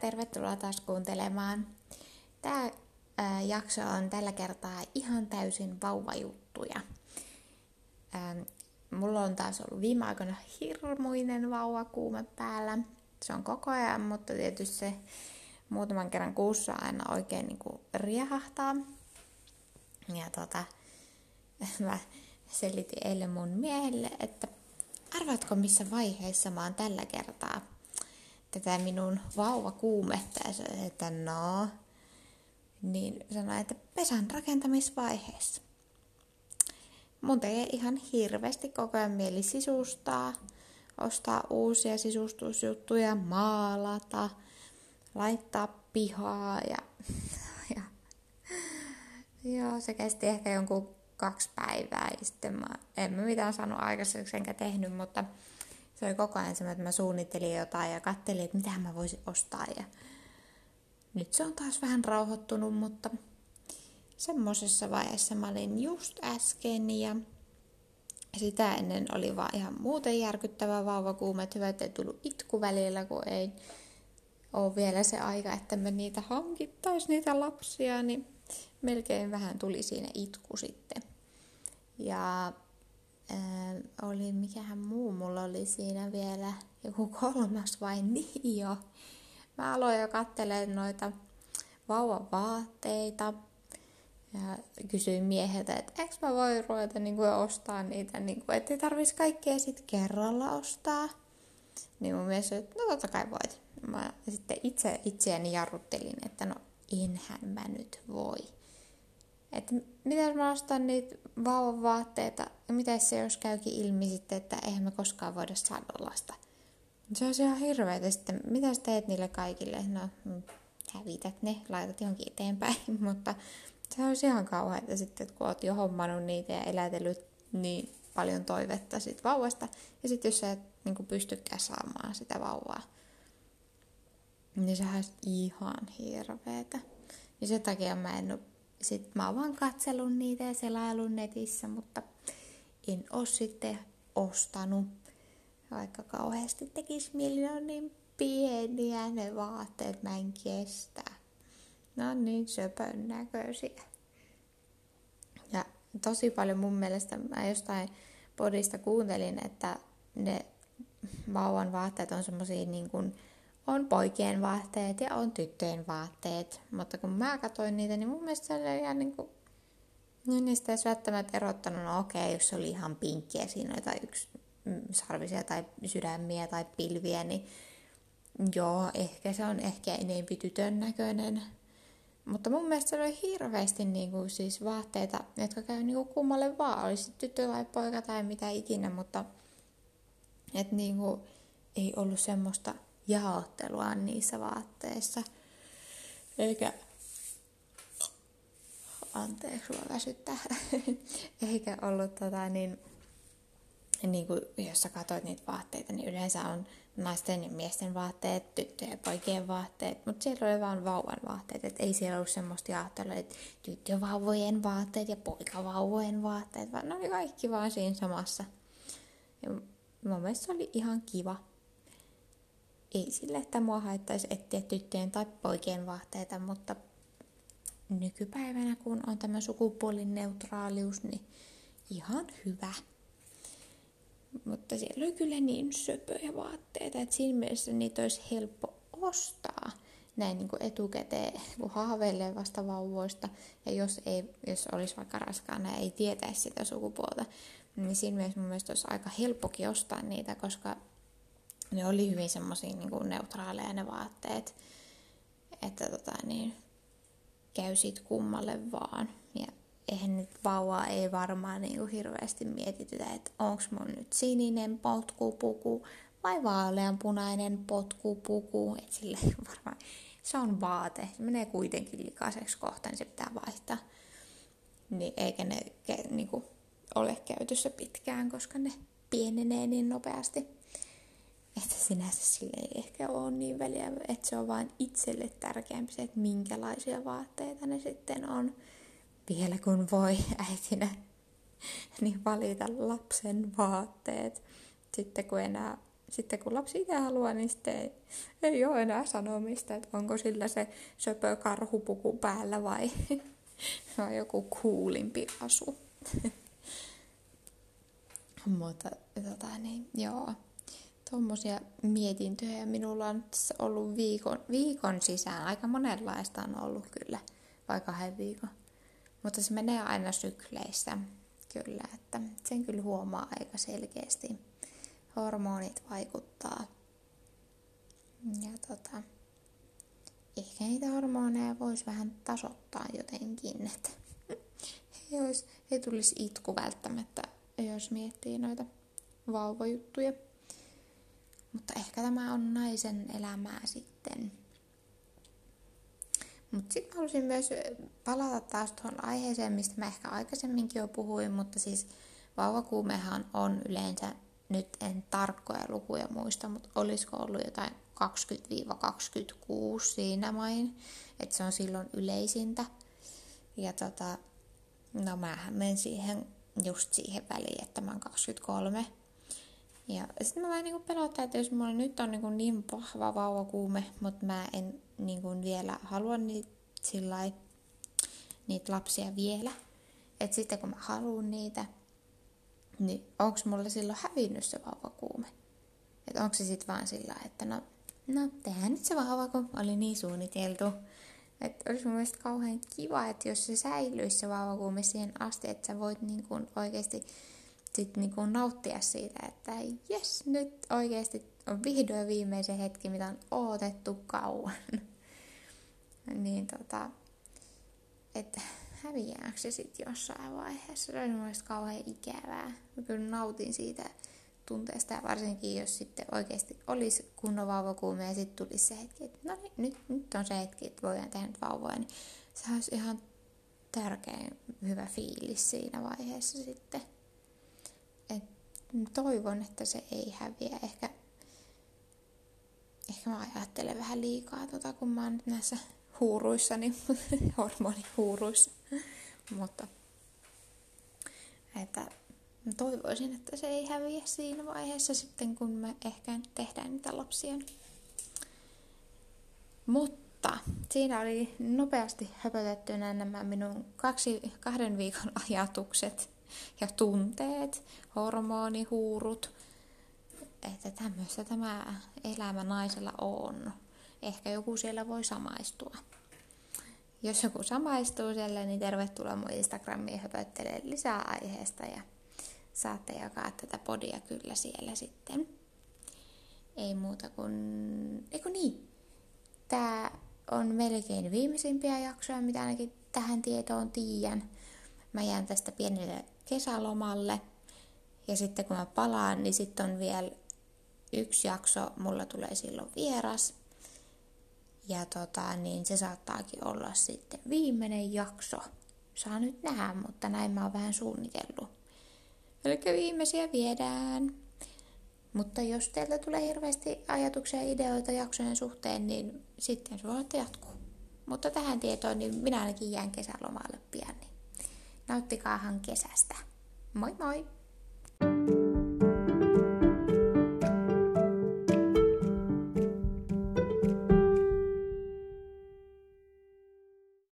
tervetuloa taas kuuntelemaan. Tämä jakso on tällä kertaa ihan täysin vauvajuttuja. Mulla on taas ollut viime aikoina hirmuinen vauvakuume päällä. Se on koko ajan, mutta tietysti se muutaman kerran kuussa aina oikein niin kuin riehahtaa. Ja tota, mä selitin eilen mun miehelle, että arvatko missä vaiheessa mä oon tällä kertaa tätä minun vauvakuumetta. Ja se, että no, niin sanoi, että pesän rakentamisvaiheessa. Mun tekee ihan hirveästi koko ajan mieli sisustaa, ostaa uusia sisustusjuttuja, maalata, laittaa pihaa ja, ja joo, se kesti ehkä jonkun kaksi päivää ja sitten mä en mä mitään saanut aikaiseksi enkä tehnyt, mutta se oli koko ajan semmoinen, että mä suunnittelin jotain ja katselin, että mitä mä voisin ostaa ja nyt se on taas vähän rauhoittunut, mutta semmoisessa vaiheessa mä olin just äsken ja sitä ennen oli vaan ihan muuten järkyttävä vauvakuume, että hyvä, ettei tullut itku välillä, kun ei ole vielä se aika, että me niitä hankittaisi niitä lapsia, niin melkein vähän tuli siinä itku sitten. Ja oli mikähän muu, mulla oli siinä vielä joku kolmas vai niin jo. Mä aloin jo katselemaan noita vauvan vaatteita ja kysyin mieheltä, että eikö mä voi ruveta niin kuin ostaa niitä, niin kuin, ettei tarvitsisi kaikkea sit kerralla ostaa. Niin mun mielestä, että no totta kai voit. Mä sitten itse itseäni jarruttelin, että no enhän mä nyt voi. Että miten mä ostan niitä vauvan vaatteita, ja mitä se jos käykin ilmi sitten, että eihän me koskaan voida saada lasta. Se on ihan hirveetä sitten. Mitä sä teet niille kaikille? No, mm, hävität ne, laitat johonkin eteenpäin, mutta se on ihan kauheata sitten, kun oot jo hommannut niitä ja elätellyt niin paljon toivetta sit vauvasta. Ja sitten jos sä et niin pystykään saamaan sitä vauvaa, niin se on ihan hirveetä. Ja sen takia mä en ole, sit mä oon vaan katsellut niitä ja selailun netissä, mutta en oo sitten ostanut vaikka kauheasti tekisi mieli, niin pieniä ne vaatteet, mä en kestä. No niin söpön näköisiä. Ja tosi paljon mun mielestä, mä jostain podista kuuntelin, että ne vauvan vaatteet on semmosia niin kuin, on poikien vaatteet ja on tyttöjen vaatteet. Mutta kun mä katsoin niitä, niin mun mielestä se oli ihan niin kuin, niin niistä ei välttämättä erottanut, no okei, okay, jos se oli ihan pinkkiä siinä tai yksi Mm, sarvisia tai sydämiä tai pilviä, niin joo, ehkä se on ehkä enempi tytön näköinen. Mutta mun mielestä se oli hirveästi niin kuin, siis vaatteita, jotka käy niin kuin kummalle vaan, olisi tyttö tai poika tai mitä ikinä, mutta et niin kuin, ei ollut semmoista jaottelua niissä vaatteissa. Eikä anteeksi, mä väsyttää. Eikä ollut tota, niin, niin kuin, jos sä katsoit niitä vaatteita, niin yleensä on naisten ja miesten vaatteet, tyttöjen ja poikien vaatteet, mutta siellä oli vain vauvan vaatteet, että ei siellä ollut semmoista jaottelua, että tyttövauvojen vaatteet ja poikavauvojen vaatteet, vaan ne oli kaikki vaan siinä samassa. Ja mun mielestä se oli ihan kiva. Ei sille, että mua haittaisi etsiä tyttöjen tai poikien vaatteita, mutta nykypäivänä, kun on tämä sukupuolineutraalius, niin ihan hyvä. Mutta siellä oli kyllä niin söpöjä vaatteita, että siinä mielessä niitä olisi helppo ostaa näin niin kuin etukäteen, kun haaveilee vasta vauvoista. Ja jos, ei, jos olisi vaikka raskaana ja ei tietäisi sitä sukupuolta, niin siinä mielessä mun mielestä olisi aika helppokin ostaa niitä, koska ne oli hyvin semmoisia niin neutraaleja ne vaatteet, että tota, niin, käy sit kummalle vaan. Ja eihän nyt vauvaa ei varmaan niin kuin hirveästi mietitytä, että onko mun nyt sininen potkupuku vai vaaleanpunainen potkupuku. Et sille varmaan, se on vaate. Se menee kuitenkin likaiseksi kohta, niin se pitää vaihtaa. Niin eikä ne niin kuin, ole käytössä pitkään, koska ne pienenee niin nopeasti. Että sinänsä sille ei ehkä ole niin väliä, että se on vain itselle tärkeämpi se, että minkälaisia vaatteita ne sitten on vielä kun voi äitinä niin valita lapsen vaatteet. Sitten kun enää sitten kun lapsi itse haluaa, niin sitten ei, ei ole enää sanomista, että onko sillä se söpö karhupuku päällä vai, vai joku kuulimpi asu. Mutta tota niin, joo. Tuommoisia mietintöjä minulla on ollut viikon, viikon sisään. Aika monenlaista on ollut kyllä, vai kahden viikon. Mutta se menee aina sykleissä, kyllä, että sen kyllä huomaa aika selkeästi. Hormonit vaikuttaa. Ja tota, ehkä niitä hormoneja voisi vähän tasoittaa jotenkin, että ei, olisi, ei tulisi itku välttämättä, jos miettii noita vauvajuttuja. Mutta ehkä tämä on naisen elämää sitten. Mutta sitten haluaisin myös palata taas tuohon aiheeseen, mistä mä ehkä aikaisemminkin jo puhuin, mutta siis vauvakuumehan on yleensä, nyt en tarkkoja lukuja muista, mutta olisiko ollut jotain 20-26 siinä main, että se on silloin yleisintä. Ja tota, no mähän menen siihen just siihen väliin, että mä oon 23. Ja sitten mä vähän niin pelottaa, että jos mulla nyt on niin, niin vahva vauvakuume, mutta mä en niin kuin vielä halua niitä, sillai, lapsia vielä. Että sitten kun mä haluan niitä, niin onko mulla silloin hävinnyt se vauvakuume? Että onko se sitten vaan sillä että no, no tehdään nyt se vauva, kun oli niin suunniteltu. Että olisi mun mielestä kauhean kiva, että jos se säilyisi se vauvakuume siihen asti, että sä voit niin kuin oikeasti sit niin nauttia siitä, että jes, nyt oikeasti on vihdoin viimeisen hetki, mitä on odotettu kauan. niin tota, että häviääkö se sitten jossain vaiheessa. Se on mun kauhean ikävää. Mä kyllä nautin siitä tunteesta ja varsinkin jos sitten oikeasti olisi kunnon vauvakuume ja sitten tulisi se hetki, että no niin, nyt, nyt on se hetki, että voidaan tehdä nyt vauvoja, niin se olisi ihan tärkein hyvä fiilis siinä vaiheessa sitten. Toivon, että se ei häviä. Ehkä, ehkä mä ajattelen vähän liikaa, tota, kun mä oon nyt näissä huuruissa, niin hormonihuuruissa. Mutta että toivoisin, että se ei häviä siinä vaiheessa sitten, kun me ehkä tehdään niitä lapsia. Mutta siinä oli nopeasti höpötettynä nämä minun kaksi, kahden viikon ajatukset ja tunteet, hormonihuurut, että tämmöistä tämä elämä naisella on. Ehkä joku siellä voi samaistua. Jos joku samaistuu siellä, niin tervetuloa mun Instagramiin höpöttelee lisää aiheesta ja saatte jakaa tätä podia kyllä siellä sitten. Ei muuta kuin... Eikö niin? Tää on melkein viimeisimpiä jaksoja, mitä ainakin tähän tietoon tiedän. Mä jään tästä pienelle kesälomalle. Ja sitten kun mä palaan, niin sitten on vielä yksi jakso, mulla tulee silloin vieras. Ja tota, niin se saattaakin olla sitten viimeinen jakso. Saa nyt nähdä, mutta näin mä oon vähän suunnitellut. Eli viimeisiä viedään. Mutta jos teiltä tulee hirveästi ajatuksia ja ideoita jaksojen suhteen, niin sitten se voi jatkuu. Mutta tähän tietoon, niin minä ainakin jään kesälomalle pian. Nauttikaahan kesästä. Moi moi!